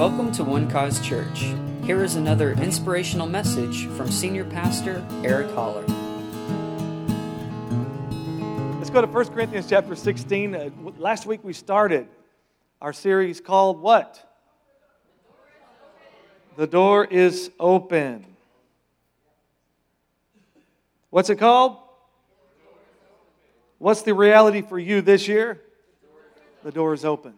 Welcome to One Cause Church. Here is another inspirational message from Senior Pastor Eric Holler. Let's go to 1 Corinthians chapter 16. Uh, last week we started our series called What? The door is open. What's it called? What's the reality for you this year? The door is open.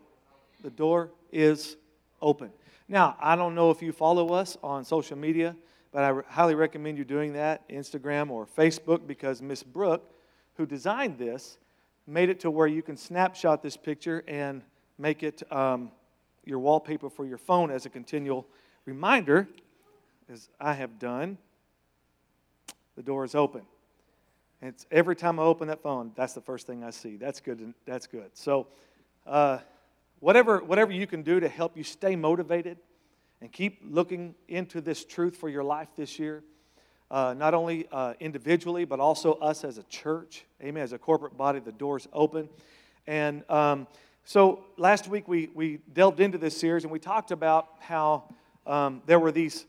The door is open. Now, I don't know if you follow us on social media, but I highly recommend you doing that, Instagram or Facebook, because Miss Brooke, who designed this, made it to where you can snapshot this picture and make it um, your wallpaper for your phone as a continual reminder, as I have done. The door is open. It's every time I open that phone, that's the first thing I see. That's good. That's good. So, uh, whatever, whatever you can do to help you stay motivated and keep looking into this truth for your life this year, uh, not only uh, individually, but also us as a church, amen, as a corporate body, the door's open. And um, so last week we, we delved into this series and we talked about how um, there were these,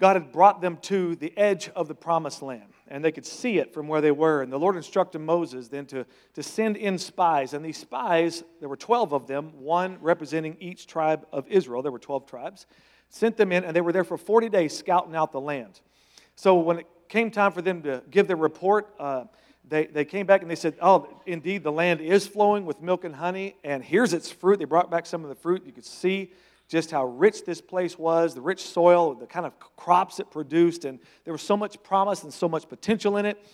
God had brought them to the edge of the promised land and they could see it from where they were. And the Lord instructed Moses then to, to send in spies. And these spies, there were 12 of them, one representing each tribe of Israel. There were 12 tribes. Sent them in, and they were there for 40 days scouting out the land. So when it came time for them to give their report, uh, they, they came back and they said, Oh, indeed, the land is flowing with milk and honey, and here's its fruit. They brought back some of the fruit. You could see just how rich this place was, the rich soil, the kind of crops it produced, and there was so much promise and so much potential in it.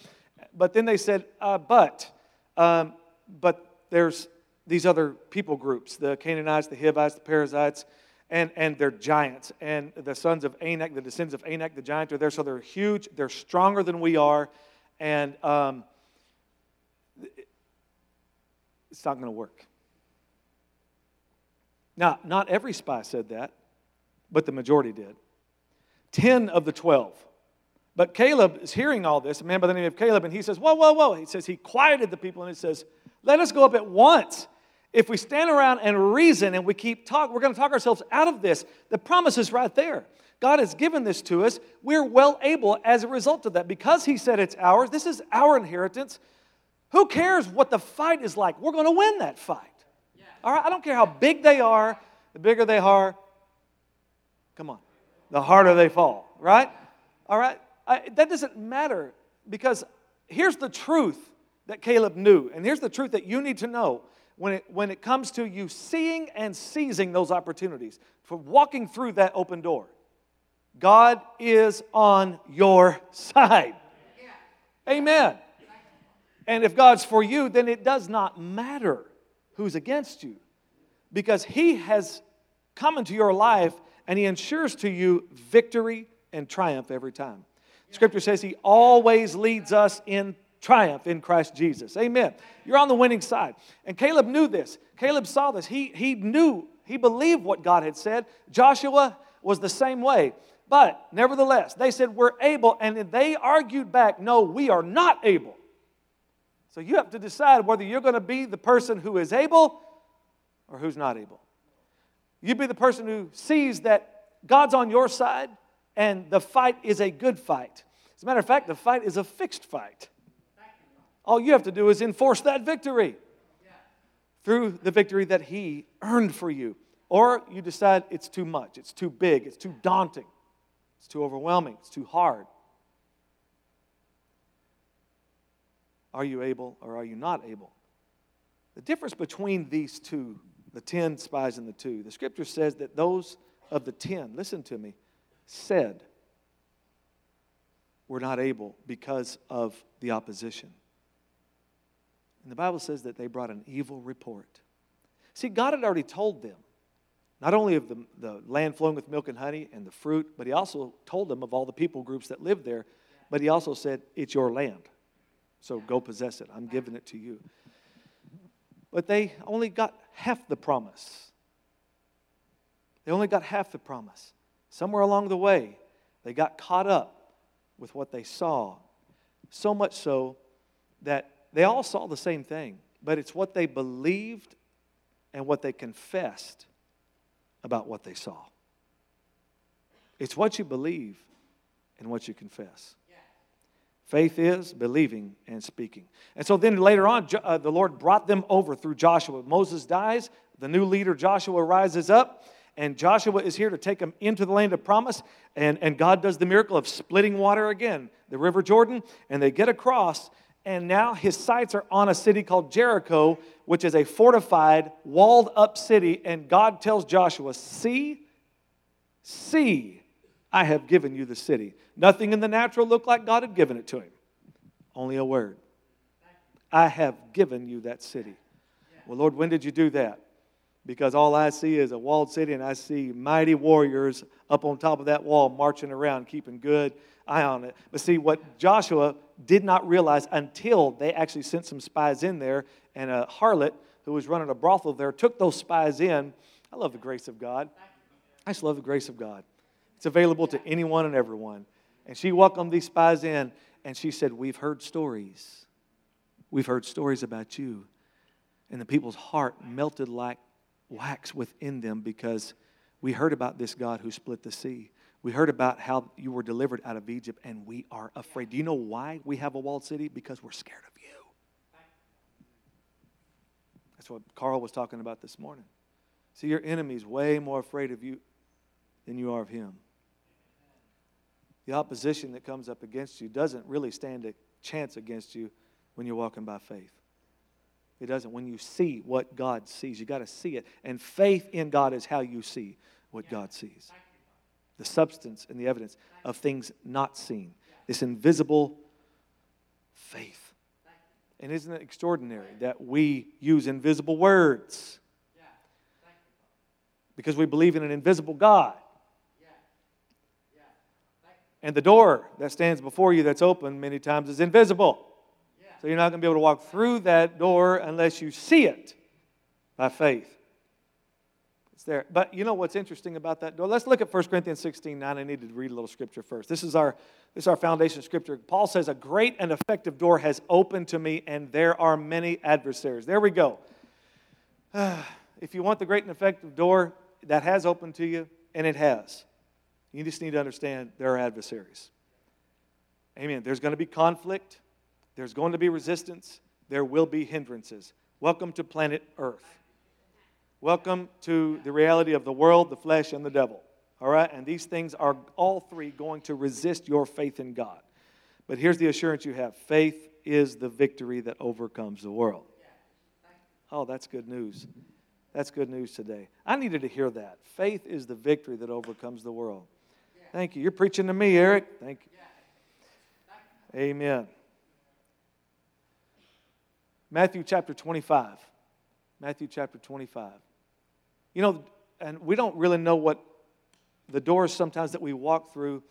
But then they said, uh, but, um, but there's these other people groups the Canaanites, the Hivites, the Perizzites, and, and they're giants. And the sons of Anak, the descendants of Anak, the giants are there. So they're huge, they're stronger than we are, and um, it's not going to work. Now, not every spy said that, but the majority did. Ten of the twelve. But Caleb is hearing all this, a man by the name of Caleb, and he says, Whoa, whoa, whoa. He says, He quieted the people, and he says, Let us go up at once. If we stand around and reason and we keep talk, we're going to talk ourselves out of this. The promise is right there. God has given this to us. We're well able as a result of that. Because He said it's ours, this is our inheritance. Who cares what the fight is like? We're going to win that fight. All right, I don't care how big they are, the bigger they are, come on, the harder they fall, right? All right, I, that doesn't matter because here's the truth that Caleb knew, and here's the truth that you need to know when it, when it comes to you seeing and seizing those opportunities, for walking through that open door. God is on your side. Amen. And if God's for you, then it does not matter who's against you because he has come into your life and he ensures to you victory and triumph every time. Scripture says he always leads us in triumph in Christ Jesus. Amen. You're on the winning side. And Caleb knew this. Caleb saw this. He, he knew, he believed what God had said. Joshua was the same way. But nevertheless, they said, We're able. And they argued back, No, we are not able. So you have to decide whether you're going to be the person who is able or who's not able. You be the person who sees that God's on your side and the fight is a good fight. As a matter of fact, the fight is a fixed fight. All you have to do is enforce that victory through the victory that He earned for you. Or you decide it's too much, it's too big, it's too daunting, it's too overwhelming, it's too hard. Are you able or are you not able? The difference between these two, the 10 spies and the two, the scripture says that those of the 10, listen to me, said, were not able because of the opposition. And the Bible says that they brought an evil report. See, God had already told them not only of the, the land flowing with milk and honey and the fruit, but He also told them of all the people groups that lived there. But He also said, It's your land. So go possess it. I'm giving it to you. But they only got half the promise. They only got half the promise. Somewhere along the way, they got caught up with what they saw. So much so that they all saw the same thing, but it's what they believed and what they confessed about what they saw. It's what you believe and what you confess. Faith is believing and speaking. And so then later on, uh, the Lord brought them over through Joshua. Moses dies, the new leader Joshua rises up, and Joshua is here to take them into the land of promise. And, and God does the miracle of splitting water again, the River Jordan, and they get across. And now his sights are on a city called Jericho, which is a fortified, walled up city. And God tells Joshua, See, see, I have given you the city. Nothing in the natural looked like God had given it to him, only a word. I have given you that city. Well, Lord, when did you do that? Because all I see is a walled city and I see mighty warriors up on top of that wall marching around, keeping good eye on it. But see, what Joshua did not realize until they actually sent some spies in there, and a harlot who was running a brothel there took those spies in. I love the grace of God. I just love the grace of God. It's available to anyone and everyone. And she welcomed these spies in, and she said, We've heard stories. We've heard stories about you. And the people's heart melted like wax within them because we heard about this God who split the sea. We heard about how you were delivered out of Egypt, and we are afraid. Do you know why we have a walled city? Because we're scared of you. That's what Carl was talking about this morning. See, your enemy's way more afraid of you than you are of him the opposition that comes up against you doesn't really stand a chance against you when you're walking by faith. It doesn't. When you see what God sees, you got to see it. And faith in God is how you see what God sees the substance and the evidence of things not seen. This invisible faith. And isn't it extraordinary that we use invisible words? Because we believe in an invisible God. And the door that stands before you that's open many times is invisible. So you're not going to be able to walk through that door unless you see it by faith. It's there. But you know what's interesting about that door? Let's look at 1 Corinthians 16 9. I need to read a little scripture first. This is our, this is our foundation scripture. Paul says, A great and effective door has opened to me, and there are many adversaries. There we go. if you want the great and effective door that has opened to you, and it has, you just need to understand there are adversaries. Amen. There's going to be conflict, there's going to be resistance, there will be hindrances. Welcome to planet Earth. Welcome to the reality of the world, the flesh, and the devil. All right? And these things are all three going to resist your faith in God. But here's the assurance you have faith is the victory that overcomes the world. Oh, that's good news. That's good news today. I needed to hear that. Faith is the victory that overcomes the world. Thank you. You're preaching to me, Eric. Thank you. Amen. Matthew chapter 25. Matthew chapter 25. You know, and we don't really know what the doors sometimes that we walk through,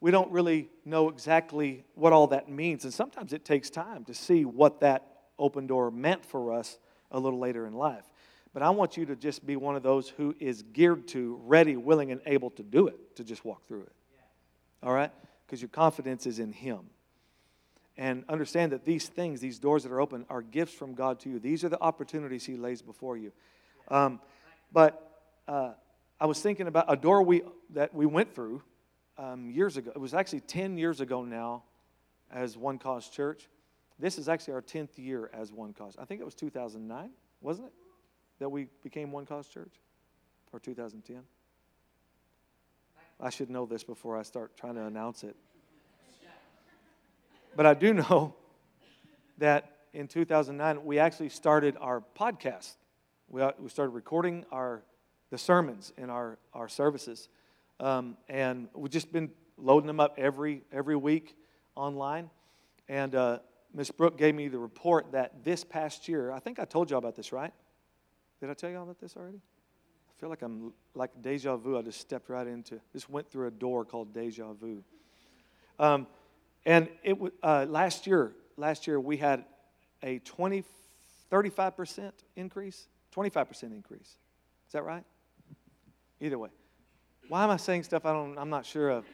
we don't really know exactly what all that means. And sometimes it takes time to see what that open door meant for us a little later in life. But I want you to just be one of those who is geared to, ready, willing, and able to do it, to just walk through it. All right? Because your confidence is in Him. And understand that these things, these doors that are open, are gifts from God to you. These are the opportunities He lays before you. Um, but uh, I was thinking about a door we, that we went through um, years ago. It was actually 10 years ago now as One Cause Church. This is actually our 10th year as One Cause. I think it was 2009, wasn't it? That we became One Cause Church? Or 2010? I should know this before I start trying to announce it. But I do know that in 2009, we actually started our podcast. We, uh, we started recording our, the sermons in our, our services. Um, and we've just been loading them up every, every week online. And uh, Miss Brooke gave me the report that this past year, I think I told you all about this, right? Did I tell you all about this already? I feel like I'm like deja vu. I just stepped right into, just went through a door called deja vu. Um, and it uh, last year, last year we had a 20, 35% increase, 25% increase. Is that right? Either way. Why am I saying stuff I don't, I'm not sure of?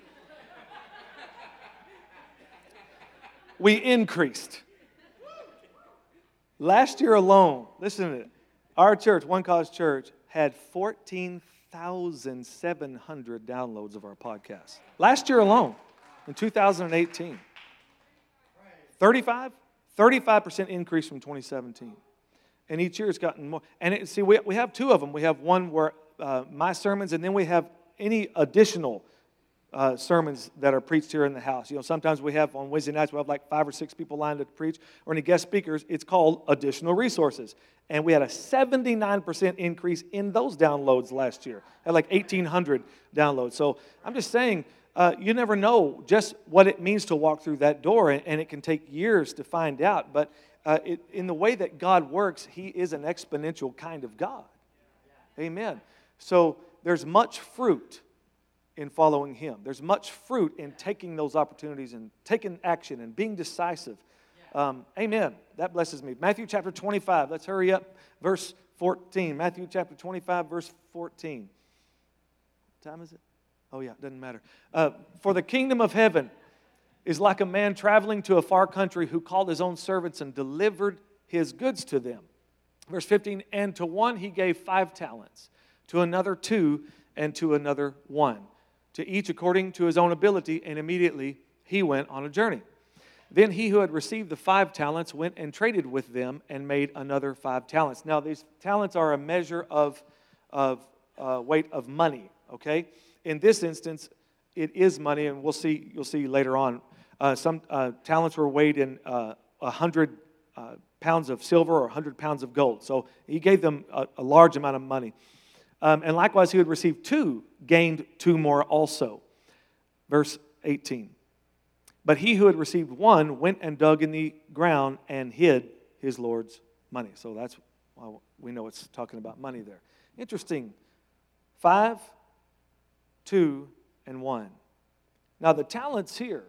we increased. Last year alone, listen to it our church, One Cause Church, had 14,700 downloads of our podcast. Last year alone, in 2018. 35? 35% increase from 2017. And each year it's gotten more. And it, see, we, we have two of them. We have one where uh, my sermons, and then we have any additional uh, sermons that are preached here in the house. You know, sometimes we have on Wednesday nights, we have like five or six people lined up to preach, or any guest speakers. It's called additional resources. And we had a 79% increase in those downloads last year, at like 1,800 downloads. So I'm just saying, uh, you never know just what it means to walk through that door, and, and it can take years to find out. But uh, it, in the way that God works, He is an exponential kind of God. Amen. So there's much fruit in following Him. There's much fruit in taking those opportunities and taking action and being decisive. Um, amen. That blesses me. Matthew chapter 25. Let's hurry up. Verse 14. Matthew chapter 25, verse 14. What time is it? Oh, yeah, doesn't matter. Uh, For the kingdom of heaven is like a man traveling to a far country who called his own servants and delivered his goods to them. Verse 15, and to one he gave five talents, to another two, and to another one, to each according to his own ability, and immediately he went on a journey. Then he who had received the five talents went and traded with them and made another five talents. Now, these talents are a measure of, of uh, weight of money, okay? In this instance, it is money, and we'll see, you'll see later on. Uh, some uh, talents were weighed in uh, 100 uh, pounds of silver or 100 pounds of gold. So he gave them a, a large amount of money. Um, and likewise, he who had received two, gained two more also. Verse 18. But he who had received one went and dug in the ground and hid his Lord's money. So that's why we know it's talking about money there. Interesting. Five, two, and one. Now, the talents here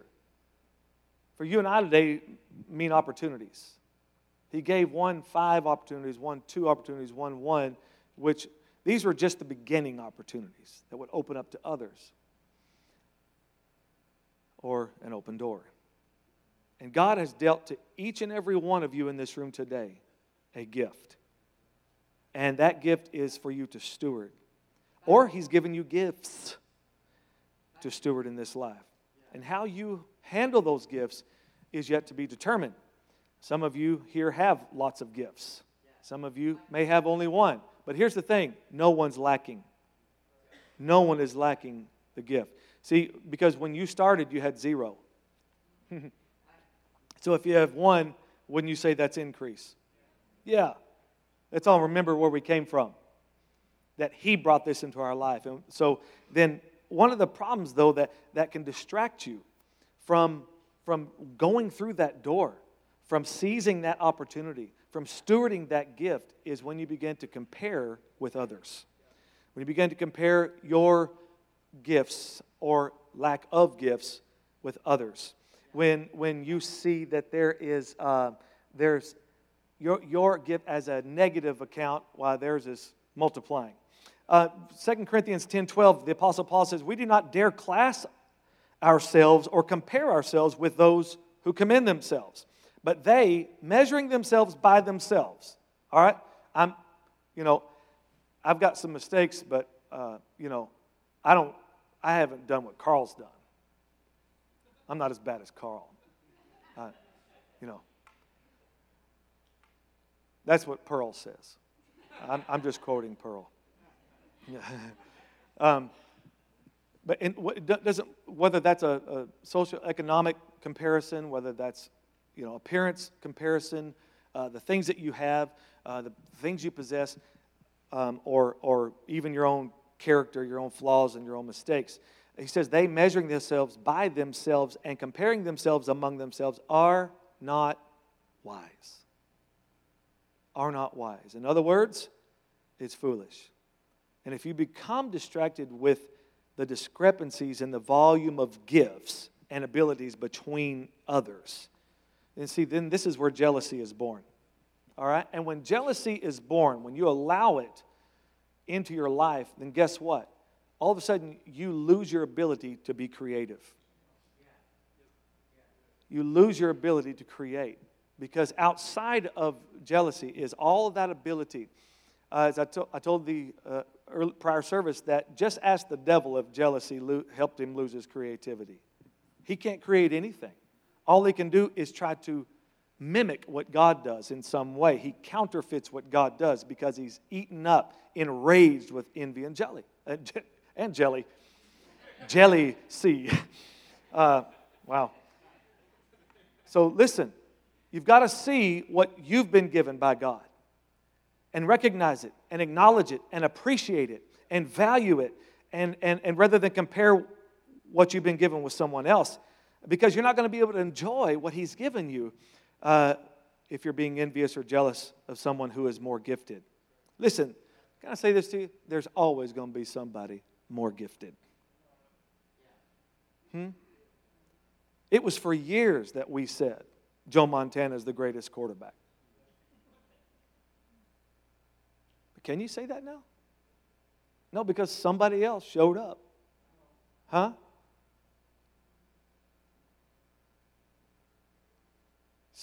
for you and I today mean opportunities. He gave one five opportunities, one two opportunities, one one, which these were just the beginning opportunities that would open up to others or an open door. And God has dealt to each and every one of you in this room today a gift. And that gift is for you to steward. Or He's given you gifts to steward in this life. And how you handle those gifts is yet to be determined. Some of you here have lots of gifts, some of you may have only one. But here's the thing no one's lacking. No one is lacking the gift. See, because when you started, you had zero. so if you have one, wouldn't you say that's increase? Yeah. Let's all remember where we came from. That He brought this into our life. And so then, one of the problems, though, that, that can distract you from, from going through that door, from seizing that opportunity, from stewarding that gift, is when you begin to compare with others. When you begin to compare your gifts or lack of gifts with others. When, when you see that there is uh, there's your, your gift as a negative account while theirs is multiplying. Uh, 2 Corinthians 10 12, the Apostle Paul says, We do not dare class ourselves or compare ourselves with those who commend themselves, but they, measuring themselves by themselves. All right? I'm, you know, I've got some mistakes, but, uh, you know, I don't I haven't done what Carl's done. I'm not as bad as Carl. You know, that's what Pearl says. I'm, I'm just quoting Pearl. um, but in, what, doesn't, whether that's a, a social economic comparison, whether that's you know appearance comparison, uh, the things that you have, uh, the things you possess, um, or or even your own character, your own flaws, and your own mistakes. He says, they measuring themselves by themselves and comparing themselves among themselves are not wise. Are not wise. In other words, it's foolish. And if you become distracted with the discrepancies in the volume of gifts and abilities between others, then see, then this is where jealousy is born. All right? And when jealousy is born, when you allow it, into your life, then guess what? All of a sudden, you lose your ability to be creative. You lose your ability to create because outside of jealousy is all of that ability. Uh, as I, to- I told the uh, prior service that just ask the devil if jealousy lo- helped him lose his creativity. He can't create anything. All he can do is try to mimic what God does in some way. He counterfeits what God does because he's eaten up, enraged with envy and jelly. Uh, and jelly. Jelly C. Uh, wow. So listen, you've got to see what you've been given by God and recognize it and acknowledge it and appreciate it and value it and, and, and rather than compare what you've been given with someone else because you're not going to be able to enjoy what he's given you uh, if you're being envious or jealous of someone who is more gifted. Listen, can I say this to you? There's always going to be somebody more gifted. Hmm? It was for years that we said Joe Montana is the greatest quarterback. But can you say that now? No, because somebody else showed up. Huh?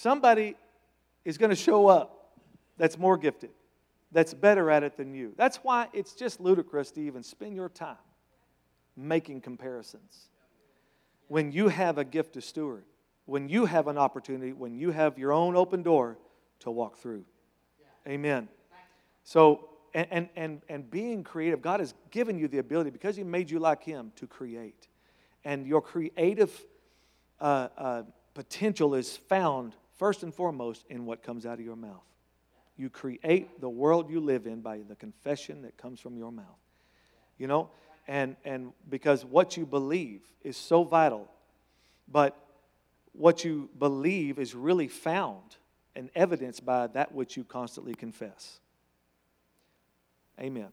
Somebody is going to show up that's more gifted, that's better at it than you. That's why it's just ludicrous to even spend your time making comparisons. When you have a gift to steward, when you have an opportunity, when you have your own open door to walk through. Amen. So, and, and, and, being creative, God has given you the ability, because He made you like Him, to create. And your creative uh, uh, potential is found first and foremost in what comes out of your mouth. You create the world you live in by the confession that comes from your mouth. You know, and and because what you believe is so vital, but what you believe is really found and evidenced by that which you constantly confess. Amen.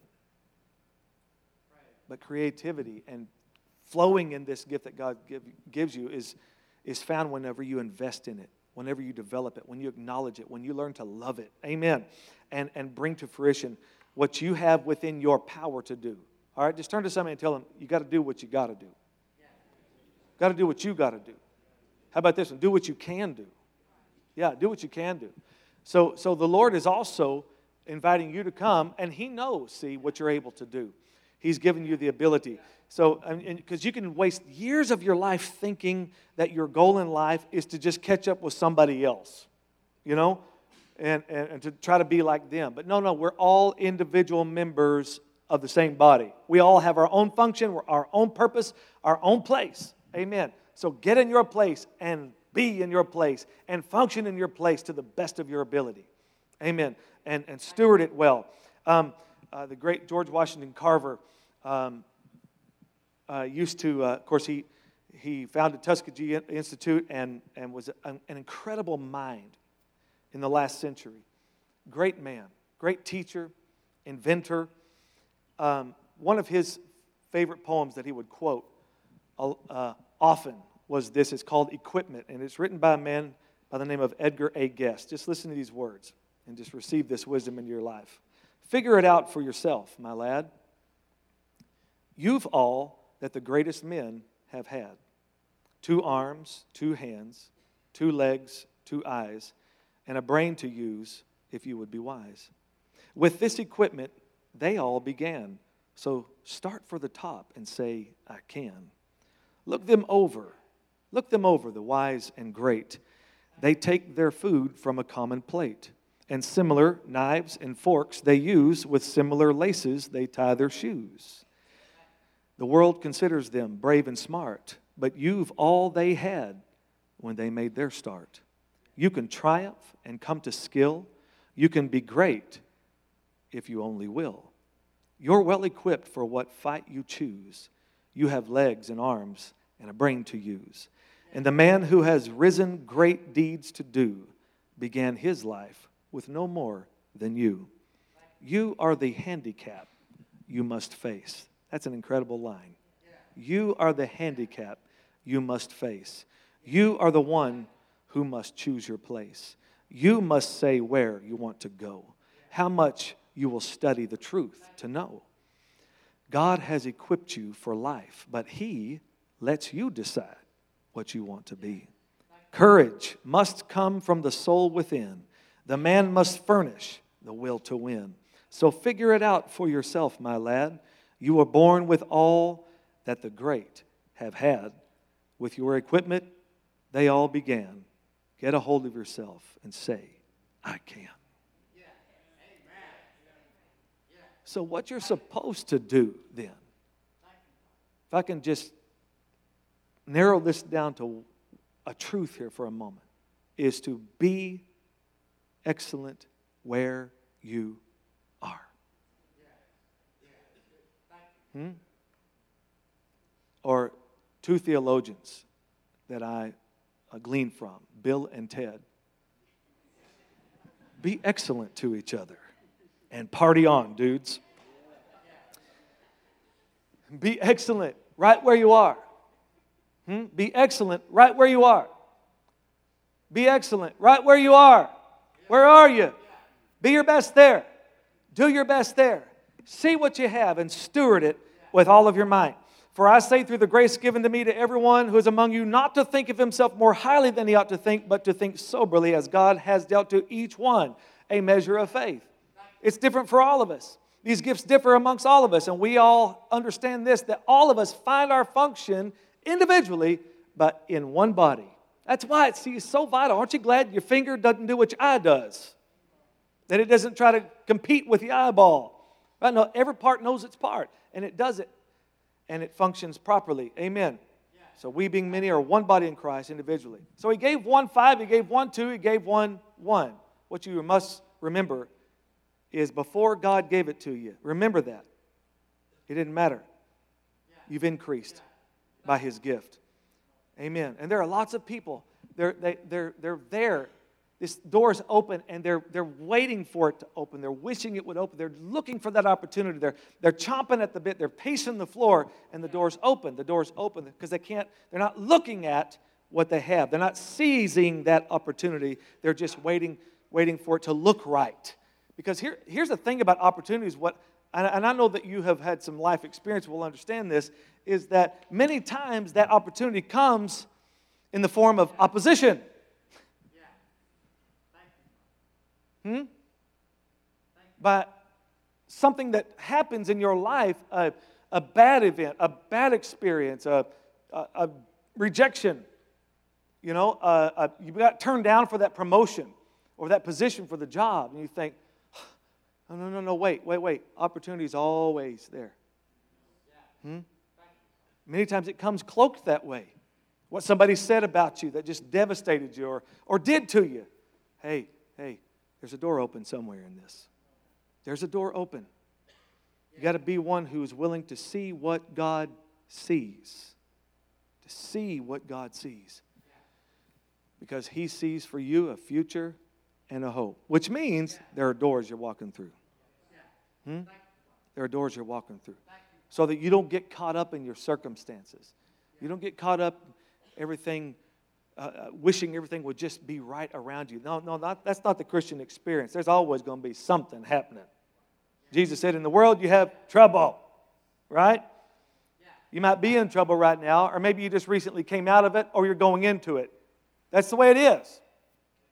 But creativity and flowing in this gift that God give, gives you is, is found whenever you invest in it whenever you develop it, when you acknowledge it, when you learn to love it. Amen. And, and bring to fruition what you have within your power to do. All right, just turn to somebody and tell them, you got to do what you got to do. Got to do what you got to do. How about this one? Do what you can do. Yeah, do what you can do. So, so the Lord is also inviting you to come, and He knows, see, what you're able to do. He's given you the ability. So, because you can waste years of your life thinking that your goal in life is to just catch up with somebody else, you know, and, and, and to try to be like them. But no, no, we're all individual members of the same body. We all have our own function, our own purpose, our own place. Amen. So get in your place and be in your place and function in your place to the best of your ability. Amen. And, and steward it well. Um, uh, the great George Washington Carver um, uh, used to, uh, of course, he, he founded Tuskegee Institute and, and was an, an incredible mind in the last century. Great man, great teacher, inventor. Um, one of his favorite poems that he would quote uh, often was this. It's called Equipment, and it's written by a man by the name of Edgar A. Guest. Just listen to these words and just receive this wisdom into your life. Figure it out for yourself, my lad. You've all that the greatest men have had two arms, two hands, two legs, two eyes, and a brain to use if you would be wise. With this equipment, they all began. So start for the top and say, I can. Look them over. Look them over, the wise and great. They take their food from a common plate. And similar knives and forks they use, with similar laces they tie their shoes. The world considers them brave and smart, but you've all they had when they made their start. You can triumph and come to skill. You can be great if you only will. You're well equipped for what fight you choose. You have legs and arms and a brain to use. And the man who has risen great deeds to do began his life with no more than you. You are the handicap you must face. That's an incredible line. You are the handicap you must face. You are the one who must choose your place. You must say where you want to go, how much you will study the truth to know. God has equipped you for life, but He lets you decide what you want to be. Courage must come from the soul within. The man must furnish the will to win. So figure it out for yourself, my lad. You were born with all that the great have had. With your equipment, they all began. Get a hold of yourself and say, I can. So, what you're supposed to do then, if I can just narrow this down to a truth here for a moment, is to be excellent where you are. Hmm? Or two theologians that I uh, gleaned from, Bill and Ted. Be excellent to each other and party on, dudes. Be excellent right where you are. Hmm? Be excellent right where you are. Be excellent right where you are. Where are you? Be your best there. Do your best there. See what you have and steward it with all of your might. For I say through the grace given to me to everyone who is among you not to think of himself more highly than he ought to think, but to think soberly as God has dealt to each one a measure of faith. It's different for all of us. These gifts differ amongst all of us, and we all understand this that all of us find our function individually, but in one body. That's why it's, it's so vital. Aren't you glad your finger doesn't do what your eye does? That it doesn't try to compete with the eyeball. Right? No, every part knows its part, and it does it, and it functions properly. Amen. So we being many are one body in Christ individually. So he gave one five, he gave one two, he gave one one. What you must remember is before God gave it to you, remember that. It didn't matter. You've increased by his gift. Amen. And there are lots of people, they're, they, they're, they're there. This door is open and they're, they're waiting for it to open. They're wishing it would open. They're looking for that opportunity. They're, they're chomping at the bit. They're pacing the floor and the door's open. The door's open because they can't, they're not looking at what they have. They're not seizing that opportunity. They're just waiting, waiting for it to look right. Because here, here's the thing about opportunities, what and I know that you have had some life experience, will understand this, is that many times that opportunity comes in the form of opposition. Yeah. Hmm? But something that happens in your life, a, a bad event, a bad experience, a, a, a rejection, you know, uh, you got turned down for that promotion or that position for the job, and you think, oh, no, no, no, wait, wait, wait. Opportunity is always there. Hmm? Many times it comes cloaked that way. What somebody said about you that just devastated you or, or did to you. Hey, hey, there's a door open somewhere in this. There's a door open. You got to be one who is willing to see what God sees. To see what God sees. Because He sees for you a future and a hope, which means there are doors you're walking through. Hmm? There are doors you're walking through so that you don't get caught up in your circumstances. You don't get caught up everything, uh, uh, wishing everything would just be right around you. No, no, not, that's not the Christian experience. There's always going to be something happening. Jesus said, In the world you have trouble, right? You might be in trouble right now, or maybe you just recently came out of it, or you're going into it. That's the way it is.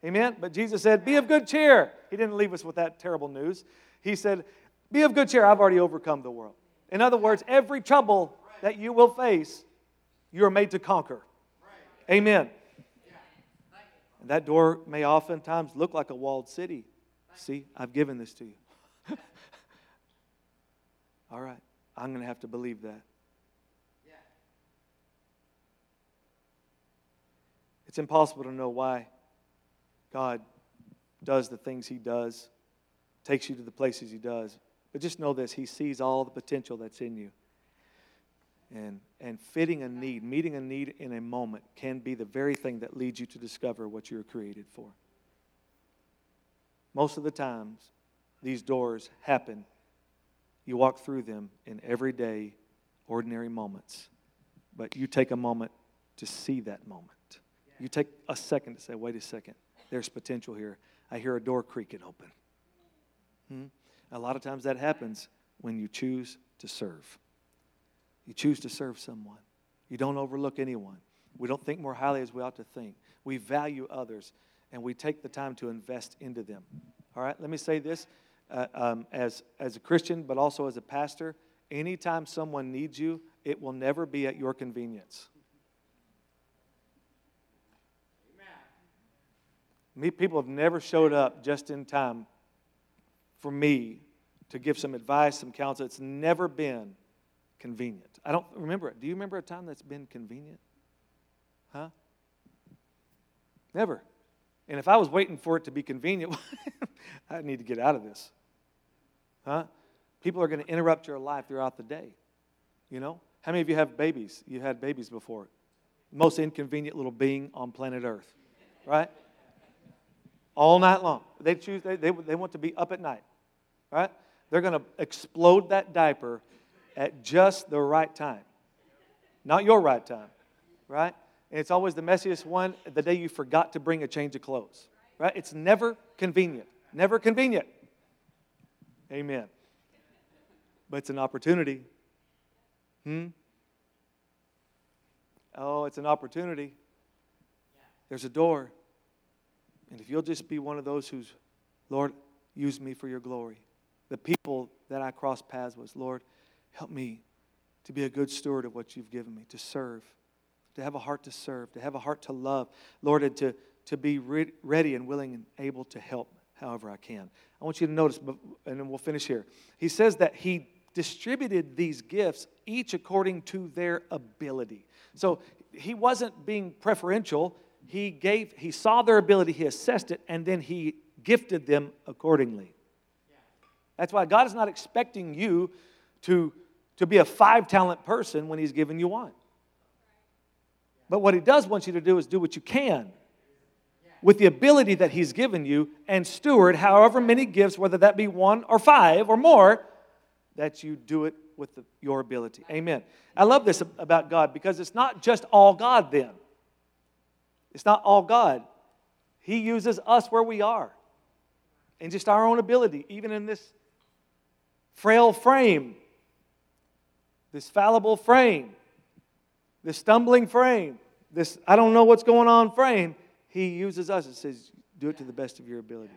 Amen? But Jesus said, Be of good cheer. He didn't leave us with that terrible news. He said, Be of good cheer. I've already overcome the world. In other words, every trouble that you will face, you are made to conquer. Amen. And that door may oftentimes look like a walled city. See, I've given this to you. All right, I'm going to have to believe that. It's impossible to know why God does the things He does, takes you to the places He does. But just know this He sees all the potential that's in you. And, and fitting a need, meeting a need in a moment, can be the very thing that leads you to discover what you're created for. Most of the times, these doors happen. You walk through them in everyday, ordinary moments. But you take a moment to see that moment. You take a second to say, wait a second, there's potential here. I hear a door creaking open. Hmm? A lot of times that happens when you choose to serve. You choose to serve someone. You don't overlook anyone. We don't think more highly as we ought to think. We value others and we take the time to invest into them. All right, let me say this uh, um, as, as a Christian, but also as a pastor, anytime someone needs you, it will never be at your convenience. Me, people have never showed up just in time for me to give some advice, some counsel. It's never been convenient. I don't remember it. Do you remember a time that's been convenient? Huh? Never. And if I was waiting for it to be convenient, I need to get out of this. Huh? People are going to interrupt your life throughout the day. You know? How many of you have babies? You had babies before. Most inconvenient little being on planet Earth, right? All night long. They choose, they, they, they want to be up at night, right? They're going to explode that diaper at just the right time. Not your right time, right? And it's always the messiest one the day you forgot to bring a change of clothes, right? It's never convenient. Never convenient. Amen. But it's an opportunity. Hmm? Oh, it's an opportunity. There's a door. And if you'll just be one of those who's, Lord, use me for your glory. The people that I crossed paths with, Lord, help me to be a good steward of what you've given me, to serve, to have a heart to serve, to have a heart to love, Lord, and to, to be re- ready and willing and able to help however I can. I want you to notice, and then we'll finish here. He says that he distributed these gifts each according to their ability. So he wasn't being preferential. He gave, he saw their ability, he assessed it, and then he gifted them accordingly. That's why God is not expecting you to, to be a five talent person when he's given you one. But what he does want you to do is do what you can with the ability that He's given you and steward however many gifts, whether that be one or five or more, that you do it with the, your ability. Amen. I love this about God because it's not just all God then. It's not all God. He uses us where we are and just our own ability, even in this frail frame, this fallible frame, this stumbling frame, this I don't know what's going on frame. He uses us and says, do it to the best of your ability.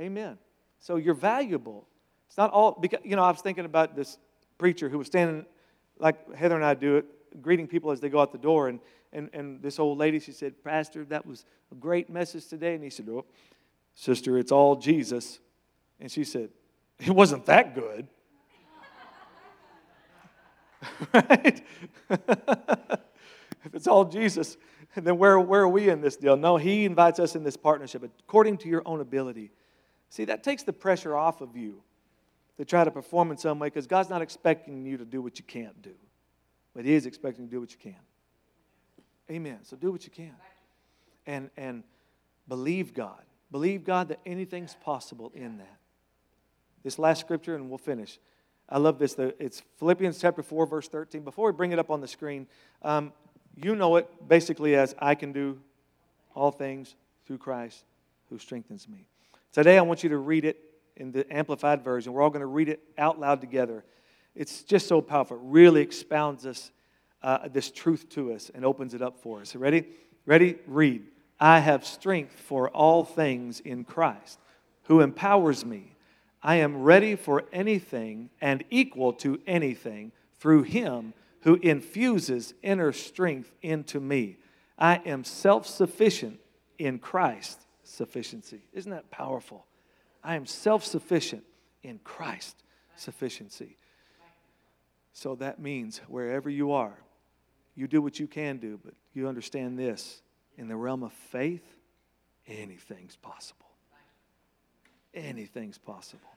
Amen. So you're valuable. It's not all, because, you know, I was thinking about this preacher who was standing, like Heather and I do it, greeting people as they go out the door. And, and, and this old lady, she said, Pastor, that was a great message today. And he said, Oh, sister, it's all Jesus. And she said, It wasn't that good. right? if it's all Jesus, then where, where are we in this deal? No, He invites us in this partnership according to your own ability. See, that takes the pressure off of you to try to perform in some way because God's not expecting you to do what you can't do, but He is expecting you to do what you can. Amen. So do what you can. And, and believe God. Believe God that anything's possible in that. This last scripture, and we'll finish. I love this. It's Philippians chapter 4, verse 13. Before we bring it up on the screen, um, you know it basically as I can do all things through Christ who strengthens me. Today, I want you to read it in the Amplified Version. We're all going to read it out loud together. It's just so powerful. It really expounds us, uh, this truth to us and opens it up for us. Ready? Ready? Read. I have strength for all things in Christ who empowers me. I am ready for anything and equal to anything through him who infuses inner strength into me. I am self sufficient in Christ's sufficiency. Isn't that powerful? I am self sufficient in Christ's sufficiency. So that means wherever you are, you do what you can do, but you understand this in the realm of faith, anything's possible. Anything's possible.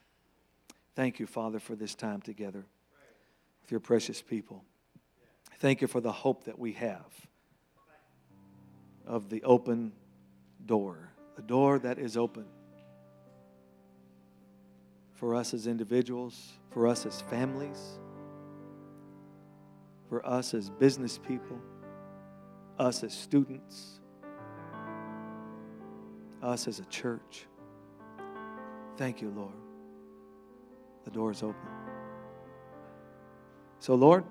Thank you, Father, for this time together with your precious people. Thank you for the hope that we have of the open door, the door that is open for us as individuals, for us as families, for us as business people, us as students, us as a church. Thank you, Lord. The door is open. So, Lord,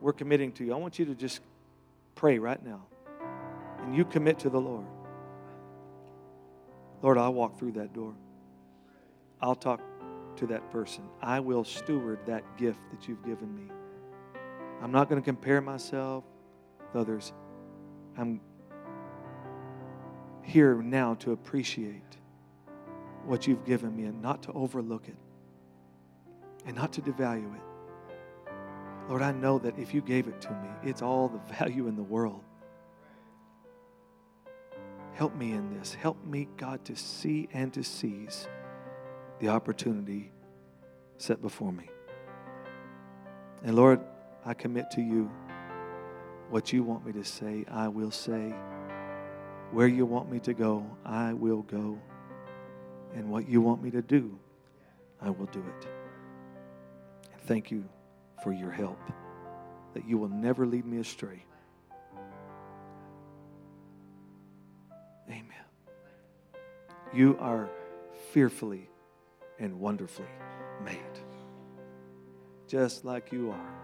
we're committing to you. I want you to just pray right now. And you commit to the Lord. Lord, I'll walk through that door. I'll talk to that person. I will steward that gift that you've given me. I'm not going to compare myself with others. I'm here now to appreciate what you've given me and not to overlook it and not to devalue it. Lord, I know that if you gave it to me, it's all the value in the world. Help me in this. Help me, God, to see and to seize the opportunity set before me. And Lord, I commit to you what you want me to say, I will say. Where you want me to go, I will go. And what you want me to do, I will do it. And thank you for your help, that you will never lead me astray. Amen. You are fearfully and wonderfully made, just like you are.